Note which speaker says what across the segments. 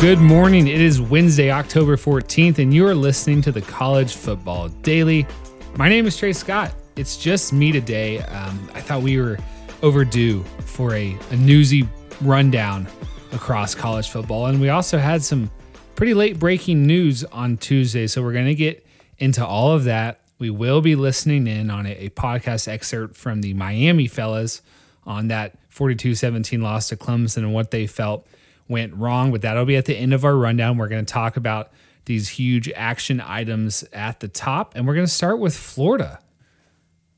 Speaker 1: Good morning. It is Wednesday, October 14th, and you are listening to the College Football Daily. My name is Trey Scott. It's just me today. Um, I thought we were overdue for a, a newsy rundown across college football, and we also had some pretty late breaking news on Tuesday. So we're going to get into all of that. We will be listening in on a, a podcast excerpt from the Miami fellas on that 42 17 loss to Clemson and what they felt went wrong, but that'll be at the end of our rundown. We're going to talk about these huge action items at the top, and we're going to start with Florida,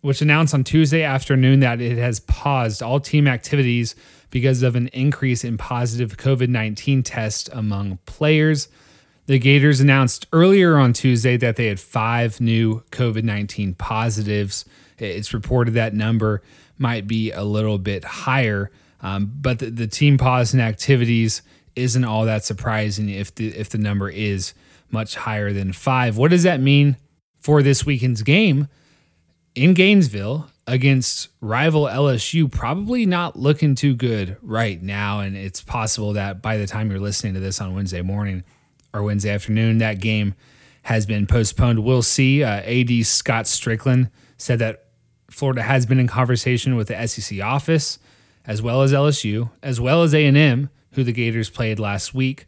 Speaker 1: which announced on Tuesday afternoon that it has paused all team activities because of an increase in positive COVID 19 tests among players. The Gators announced earlier on Tuesday that they had five new COVID 19 positives. It's reported that number might be a little bit higher. Um, but the, the team pause in activities isn't all that surprising if the if the number is much higher than five. What does that mean for this weekend's game in Gainesville against rival LSU? Probably not looking too good right now, and it's possible that by the time you're listening to this on Wednesday morning or Wednesday afternoon, that game has been postponed. We'll see. Uh, AD Scott Stricklin said that Florida has been in conversation with the SEC office as well as LSU, as well as A&M, who the Gators played last week,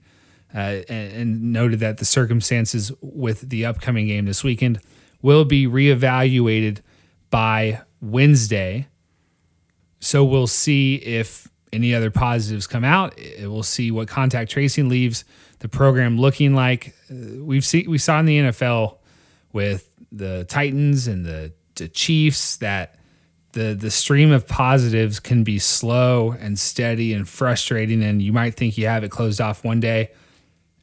Speaker 1: uh, and, and, noted that the circumstances with the upcoming game this weekend will be reevaluated by Wednesday. So we'll see if any other positives come out. We'll see what contact tracing leaves the program looking like. Uh, we've seen we saw in the NFL with the Titans and the, the Chiefs that the the stream of positives can be slow and steady and frustrating and you might think you have it closed off one day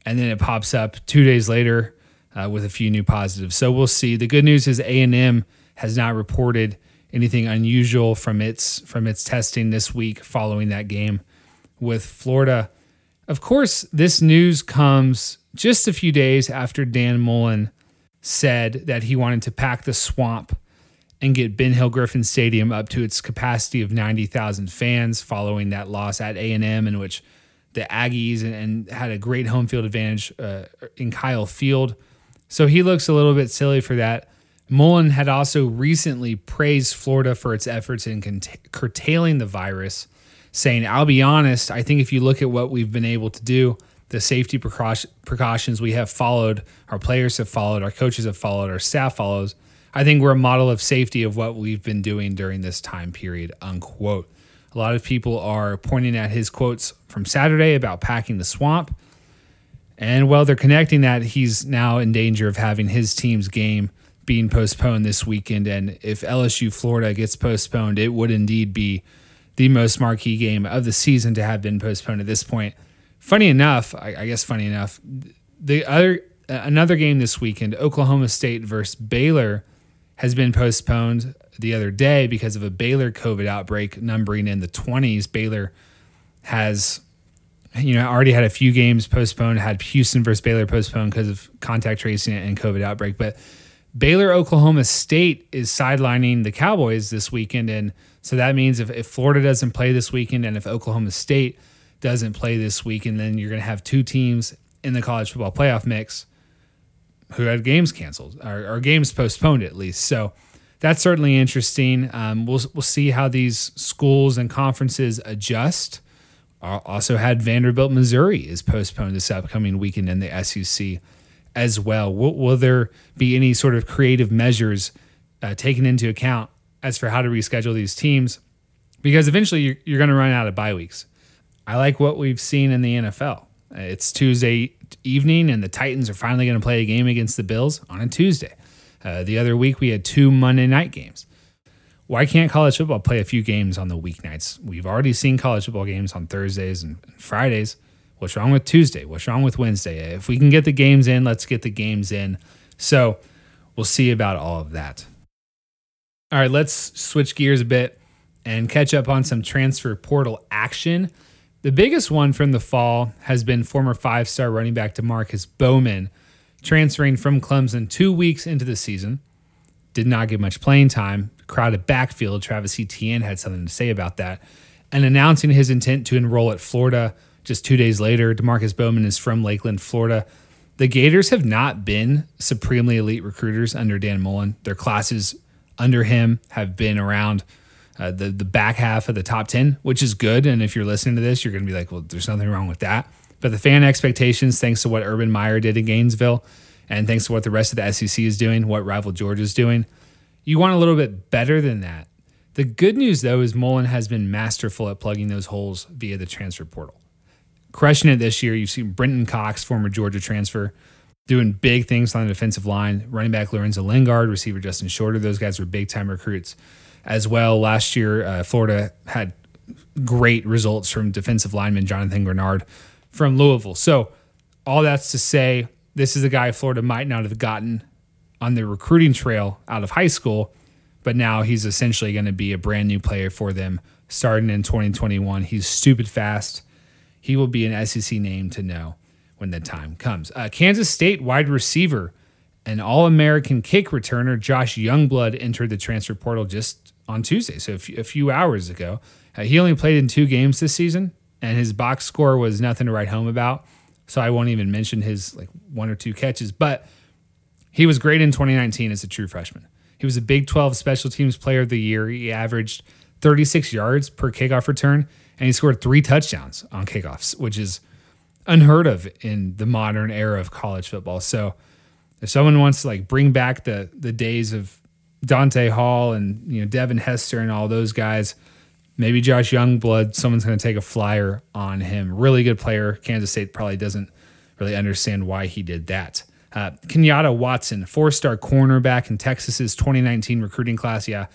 Speaker 1: and then it pops up two days later uh, with a few new positives. So we'll see. The good news is a&m has not reported anything unusual from its from its testing this week following that game with florida. Of course this news comes just a few days after dan mullen said that he wanted to pack the swamp and get Ben Hill Griffin Stadium up to its capacity of 90,000 fans following that loss at A&M in which the Aggies and, and had a great home field advantage uh, in Kyle Field. So he looks a little bit silly for that. Mullen had also recently praised Florida for its efforts in cont- curtailing the virus, saying, I'll be honest, I think if you look at what we've been able to do, the safety precautions we have followed, our players have followed, our coaches have followed, our staff follows, I think we're a model of safety of what we've been doing during this time period, unquote. A lot of people are pointing at his quotes from Saturday about packing the swamp. And while they're connecting that, he's now in danger of having his team's game being postponed this weekend. And if LSU Florida gets postponed, it would indeed be the most marquee game of the season to have been postponed at this point. Funny enough, I, guess funny enough, the other another game this weekend, Oklahoma State versus Baylor has been postponed the other day because of a Baylor COVID outbreak numbering in the 20s. Baylor has, you know, already had a few games postponed, had Houston versus Baylor postponed because of contact tracing and COVID outbreak. But Baylor, Oklahoma State is sidelining the Cowboys this weekend. And so that means if, if Florida doesn't play this weekend and if Oklahoma State doesn't play this weekend, then you're going to have two teams in the college football playoff mix who had games canceled or, or games postponed at least. So that's certainly interesting. Um, we'll we'll see how these schools and conferences adjust. Also had Vanderbilt, Missouri is postponed this upcoming weekend in the SEC as well. Will, will there be any sort of creative measures uh, taken into account as for how to reschedule these teams? Because eventually you're, you're going to run out of bye weeks. I like what we've seen in the NFL. It's Tuesday evening, and the Titans are finally going to play a game against the Bills on a Tuesday. Uh, the other week, we had two Monday night games. why can't college football play a few games on the weeknights? We've already seen college football games on Thursdays and Fridays. What's wrong with Tuesday? What's wrong with Wednesday? If we can get the games in, let's get the games in. So we'll see about all of that. All right, let's switch gears a bit and catch up on some transfer portal action. The biggest one from the fall has been former five star running back Demarkcus Bowman transferring from Clemson two weeks into the season. Did not get much playing time. Crowded backfield. Travis Etienne had something to say about that. And announcing his intent to enroll at Florida just two days later. Demarkcus Bowman is from Lakeland, Florida. The Gators have not been supremely elite recruiters under Dan Mullen. Their classes under him have been around uh, the the back half of the top 10, which is good. And if you're listening to this, you're going to be like, well, there's nothing wrong with that. But the fan expectations, thanks to what Urban Meyer did in Gainesville, and thanks to what the rest of the SEC is doing, what rival Georgia is doing, you want a little bit better than that. The good news, though, is Mullen has been masterful at plugging those holes via the transfer portal. Crushing it this year. You've seen Brenton Cox, former Georgia transfer, doing big things on the defensive line. Running back Lorenzo Lingard, receiver Justin Shorter. Those guys were big time recruits as well. Last year, uh, Florida had great results from defensive lineman Jonathan Greenard from Louisville. So, all that's to say, this is a guy Florida might not have gotten on the recruiting trail out of high school, but now he's essentially going to be a brand new player for them starting in 2021. He's stupid fast. He will be an SEC name to know when the time comes. Uh, Kansas State wide receiver and All American kick returner Josh Youngblood entered the transfer portal just on Tuesday, so a few, hours ago. Uh, he only played in two games this season, and his box score was nothing to write home about. So I won't even mention his like one or two catches, but he was great in 2019 as a true freshman. He was a Big 12 Special Teams Player of the Year. He averaged 36 yards per kickoff return, and he scored three touchdowns on kickoffs, which is unheard of in the modern era of college football. So if someone wants to like bring back the the days of Dante Hall and you know Devin Hester and all those guys, maybe Josh Youngblood, someone's going to take a flyer on him. Really good player. Kansas State probably doesn't really understand why he did that. Uh, Kenyatta Watson, four-star cornerback in Texas's 2019 recruiting class. Yeah,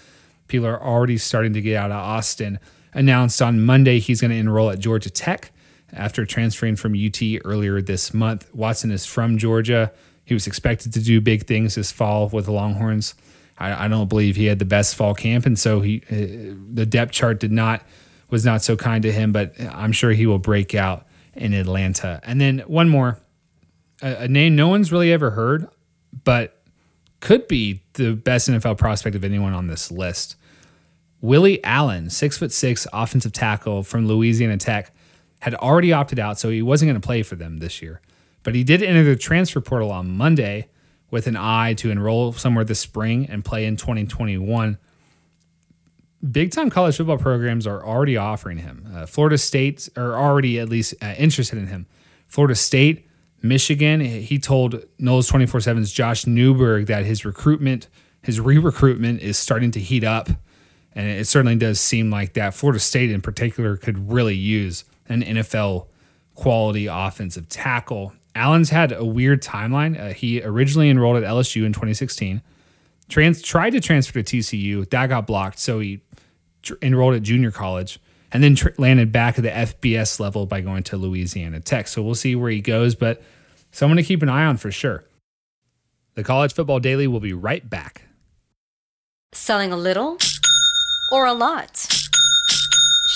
Speaker 1: people are already starting to get out of Austin. Announced on Monday he's going to enroll at Georgia Tech after transferring from UT earlier this month. Watson is from Georgia. He was expected to do big things this fall with the Longhorns. I, I don't believe he had the best fall camp, and so he uh, the depth chart did not was not so kind to him. But I'm sure he will break out in Atlanta. And then one more, a, a name no one's really ever heard, but could be the best NFL prospect of anyone on this list. Willie Allen, six foot six offensive tackle from Louisiana Tech, had already opted out, so he wasn't going to play for them this year. But he did enter the transfer portal on Monday with an eye to enroll somewhere this spring and play in 2021. Big time college football programs are already offering him. Uh, Florida State are already at least uh, interested in him. Florida State, Michigan, he told Knowles 24 7's Josh Newberg that his recruitment, his re recruitment is starting to heat up. And it certainly does seem like that. Florida State, in particular, could really use an NFL quality offensive tackle. Allen's had a weird timeline. Uh, he originally enrolled at LSU in 2016, trans- tried to transfer to TCU. That got blocked, so he tr- enrolled at junior college and then tr- landed back at the FBS level by going to Louisiana Tech. So we'll see where he goes, but someone to keep an eye on for sure. The College Football Daily will be right back.
Speaker 2: Selling a little or a lot?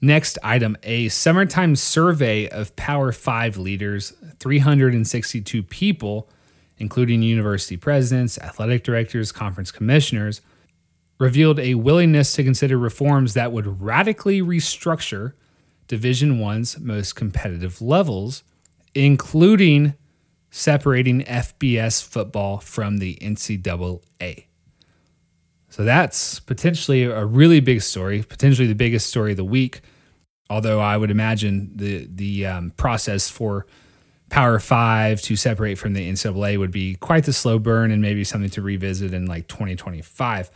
Speaker 1: Next item a summertime survey of Power 5 leaders, 362 people, including university presidents, athletic directors, conference commissioners, revealed a willingness to consider reforms that would radically restructure Division 1's most competitive levels, including separating FBS football from the NCAA. So that's potentially a really big story, potentially the biggest story of the week. Although I would imagine the the um, process for Power Five to separate from the NCAA would be quite the slow burn and maybe something to revisit in like 2025.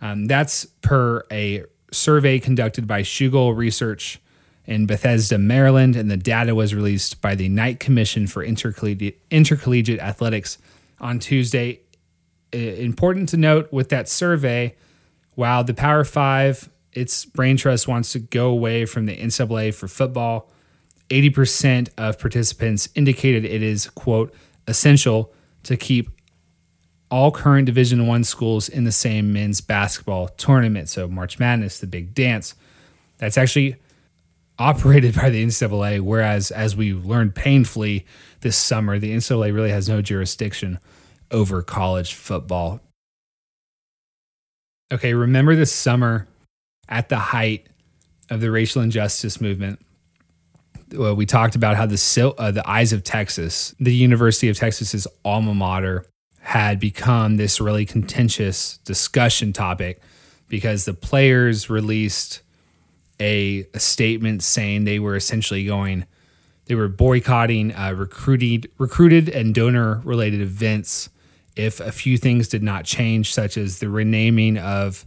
Speaker 1: Um, that's per a survey conducted by Shugoll Research in Bethesda, Maryland, and the data was released by the Knight Commission for Intercollegiate, Intercollegiate Athletics on Tuesday. Uh, important to note with that survey, while the Power Five, its brain trust wants to go away from the NCAA for football, 80% of participants indicated it is, quote, essential to keep all current Division One schools in the same men's basketball tournament. So March Madness, the big dance. That's actually operated by the NCAA, whereas as we learned painfully this summer, the NCAA really has no jurisdiction over college football. Okay, remember this summer at the height of the racial injustice movement. Well, we talked about how the uh, the Eyes of Texas, the University of Texas's alma mater, had become this really contentious discussion topic because the players released a, a statement saying they were essentially going, they were boycotting uh, recruited, recruited and donor related events if a few things did not change, such as the renaming of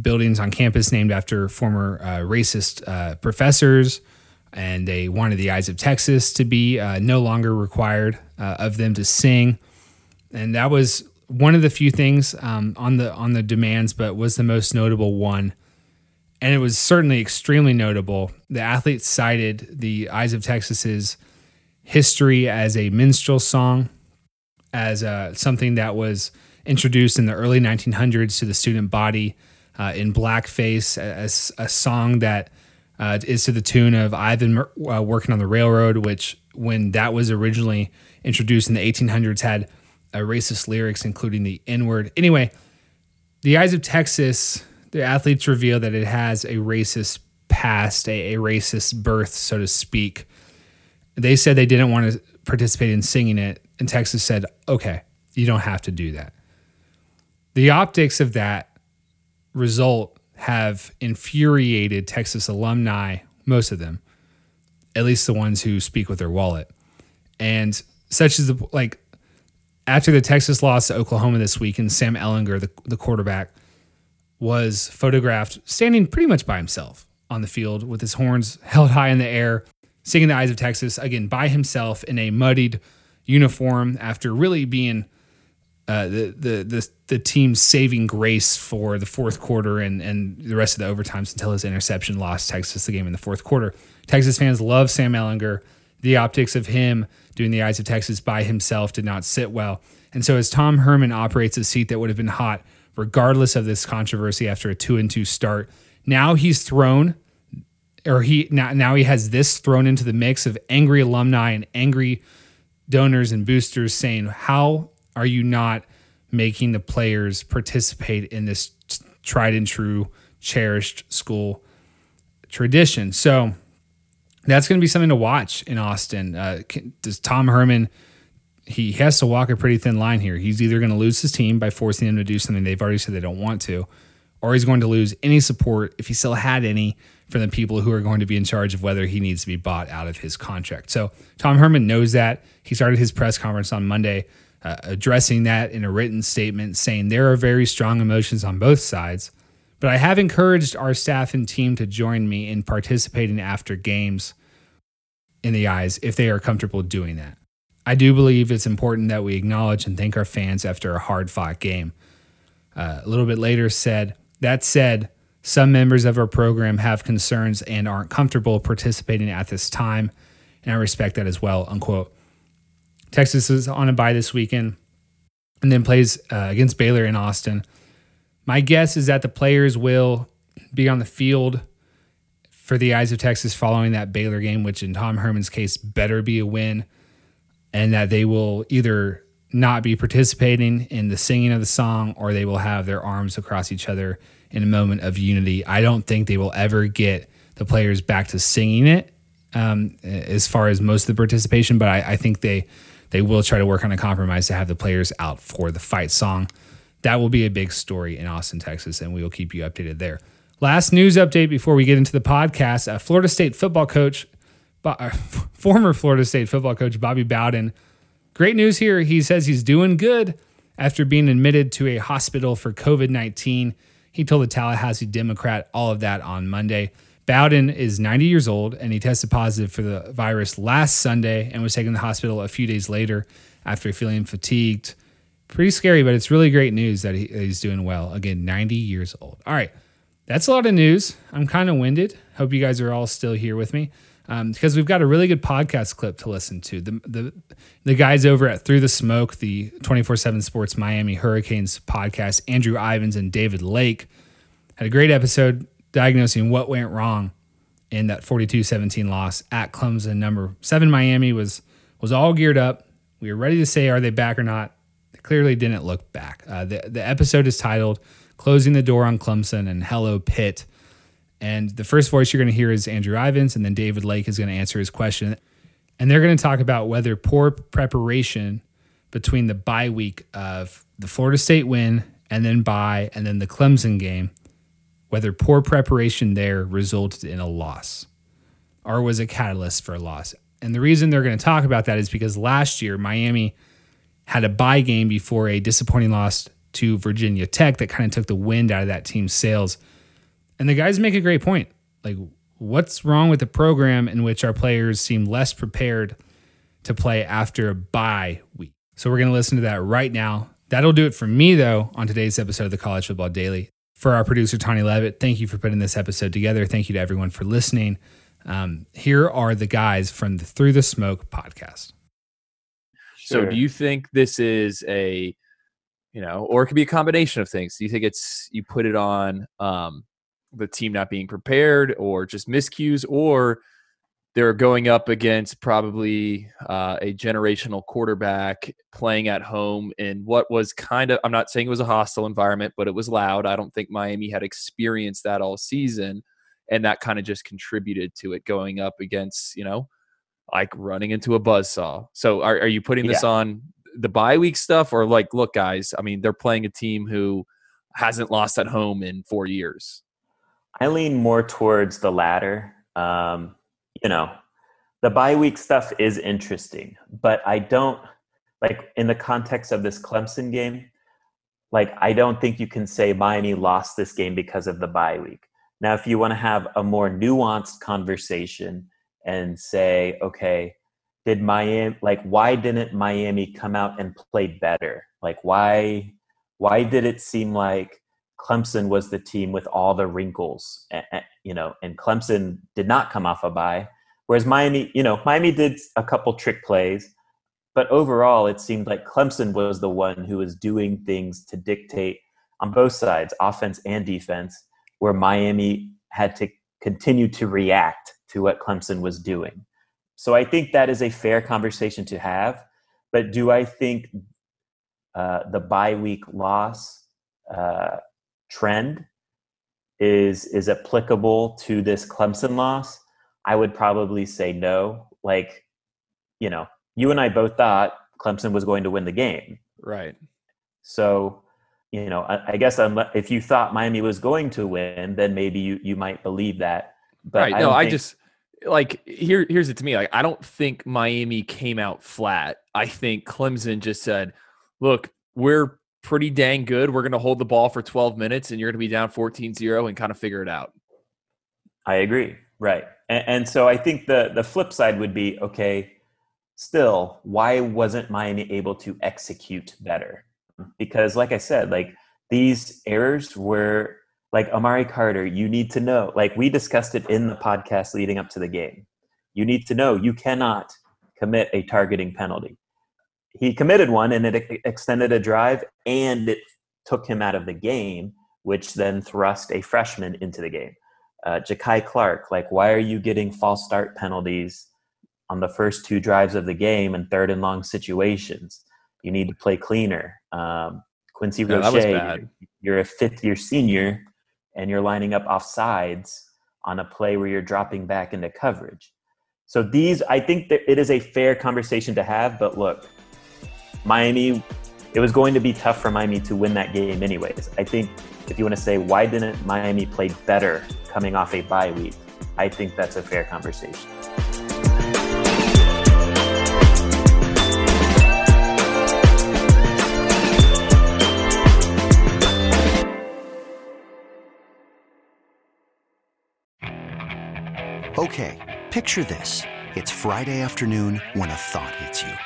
Speaker 1: buildings on campus named after former uh, racist uh, professors. And they wanted the Eyes of Texas to be uh, no longer required uh, of them to sing. And that was one of the few things um, on the on the demands, but was the most notable one and it was certainly extremely notable. The athletes cited the Eyes of Texas's history as a minstrel song, as uh, something that was introduced in the early 1900s to the student body uh, in blackface, as a song that uh, is to the tune of I've been uh, working on the railroad, which when that was originally introduced in the 1800s had racist lyrics, including the N word. Anyway, the Eyes of Texas the athletes reveal that it has a racist past, a, a racist birth, so to speak. They said they didn't want to participate in singing it, and Texas said, okay, you don't have to do that. The optics of that result have infuriated Texas alumni, most of them, at least the ones who speak with their wallet. And such as the like after the Texas loss to Oklahoma this week, and Sam Ehlinger, the, the quarterback, was photographed standing pretty much by himself on the field with his horns held high in the air, singing the Eyes of Texas again by himself in a muddied uniform after really being uh, the, the the the team's saving grace for the fourth quarter and and the rest of the overtimes until his interception lost Texas the game in the fourth quarter. Texas fans love Sam Ehlinger. the optics of him doing the Eyes of Texas by himself did not sit well. And so as Tom Herman operates a seat that would have been hot regardless of this controversy after a 2 and 2 start, now he's thrown or he now, now he has this thrown into the mix of angry alumni and angry donors and boosters saying, "How are you not making the players participate in this tried and true, cherished school tradition?" So that's going to be something to watch in Austin. Uh, does Tom Herman? He has to walk a pretty thin line here. He's either going to lose his team by forcing them to do something they've already said they don't want to, or he's going to lose any support if he still had any from the people who are going to be in charge of whether he needs to be bought out of his contract. So Tom Herman knows that. He started his press conference on Monday uh, addressing that in a written statement, saying there are very strong emotions on both sides. But I have encouraged our staff and team to join me in participating after games in the eyes if they are comfortable doing that. I do believe it's important that we acknowledge and thank our fans after a hard fought game. Uh, a little bit later said, that said, some members of our program have concerns and aren't comfortable participating at this time, and I respect that as well. Unquote. Texas is on a bye this weekend and then plays uh, against Baylor in Austin. My guess is that the players will be on the field for the eyes of Texas following that Baylor game, which in Tom Herman's case better be a win, and that they will either not be participating in the singing of the song or they will have their arms across each other in a moment of unity. I don't think they will ever get the players back to singing it um, as far as most of the participation, but I, I, think they they will try to work on a compromise to have the players out for the fight song. That will be a big story in Austin, Texas, and we will keep you updated there. Last news update before we get into the podcast: uh, Florida State football coach, uh, former Florida State football coach Bobby Bowden Great news here. He says he's doing good after being admitted to a hospital for COVID 19. He told the Tallahassee Democrat all of that on Monday. Bowden is 90 years old and he tested positive for the virus last Sunday and was taken to the hospital a few days later after feeling fatigued. Pretty scary, but it's really great news that he, he's doing well. Again, 90 years old. All right. That's a lot of news. I'm kind of winded. Hope you guys are all still here with me um, because we've got a really good podcast clip to listen to. The, the, the guys over at Through the Smoke, the 24 7 Sports Miami Hurricanes podcast, Andrew Ivins and David Lake, had a great episode diagnosing what went wrong in that 42 17 loss at Clemson. Number seven Miami was, was all geared up. We were ready to say, are they back or not? They clearly didn't look back. Uh, the, the episode is titled Closing the Door on Clemson and Hello Pitt. And the first voice you're going to hear is Andrew Ivins, and then David Lake is going to answer his question. And they're going to talk about whether poor preparation between the bye week of the Florida State win and then bye and then the Clemson game, whether poor preparation there resulted in a loss or was a catalyst for a loss. And the reason they're going to talk about that is because last year Miami had a bye game before a disappointing loss to Virginia Tech that kind of took the wind out of that team's sails and the guys make a great point. Like, what's wrong with the program in which our players seem less prepared to play after a bye week? So we're going to listen to that right now. That'll do it for me, though, on today's episode of the College Football Daily. For our producer, Tony Levitt, thank you for putting this episode together. Thank you to everyone for listening. Um, here are the guys from the Through the Smoke podcast.
Speaker 3: Sure. So, do you think this is a, you know, or it could be a combination of things? Do you think it's you put it on um, the team not being prepared or just miscues, or they're going up against probably uh, a generational quarterback playing at home in what was kind of, I'm not saying it was a hostile environment, but it was loud. I don't think Miami had experienced that all season. And that kind of just contributed to it going up against, you know, like running into a buzz saw. So are, are you putting this yeah. on the bye week stuff or like, look, guys, I mean, they're playing a team who hasn't lost at home in four years.
Speaker 4: I lean more towards the latter. Um, you know, the bye week stuff is interesting, but I don't like in the context of this Clemson game. Like, I don't think you can say Miami lost this game because of the bye week. Now, if you want to have a more nuanced conversation and say, okay, did Miami like why didn't Miami come out and play better? Like, why why did it seem like Clemson was the team with all the wrinkles, you know, and Clemson did not come off a bye, Whereas Miami, you know, Miami did a couple trick plays, but overall it seemed like Clemson was the one who was doing things to dictate on both sides, offense and defense, where Miami had to continue to react to what Clemson was doing. So I think that is a fair conversation to have. But do I think uh, the bye week loss uh, trend is is applicable to this Clemson loss? I would probably say no. Like, you know, you and I both thought Clemson was going to win the game.
Speaker 3: Right.
Speaker 4: So, you know, I, I guess if you thought Miami was going to win, then maybe you, you might believe that.
Speaker 3: But right. I no, I just like here. Here's it to me. Like, I don't think Miami came out flat. I think Clemson just said, "Look, we're pretty dang good. We're going to hold the ball for 12 minutes, and you're going to be down 14-0 and kind of figure it out."
Speaker 4: I agree. Right. And, and so I think the the flip side would be okay. Still, why wasn't Miami able to execute better? Because, like I said, like these errors were like Amari Carter. You need to know. Like we discussed it in the podcast leading up to the game. You need to know you cannot commit a targeting penalty. He committed one, and it extended a drive, and it took him out of the game, which then thrust a freshman into the game uh, Jakai Clark, like, why are you getting false start penalties on the first two drives of the game and third and long situations? You need to play cleaner. Um, Quincy yeah, Roche, you're, you're a fifth year senior and you're lining up off sides on a play where you're dropping back into coverage. So these, I think that it is a fair conversation to have. But look, Miami, it was going to be tough for Miami to win that game anyways. I think if you want to say why didn't Miami play better coming off a bye week, I think that's a fair conversation.
Speaker 5: Okay, picture this. It's Friday afternoon when a thought hits you.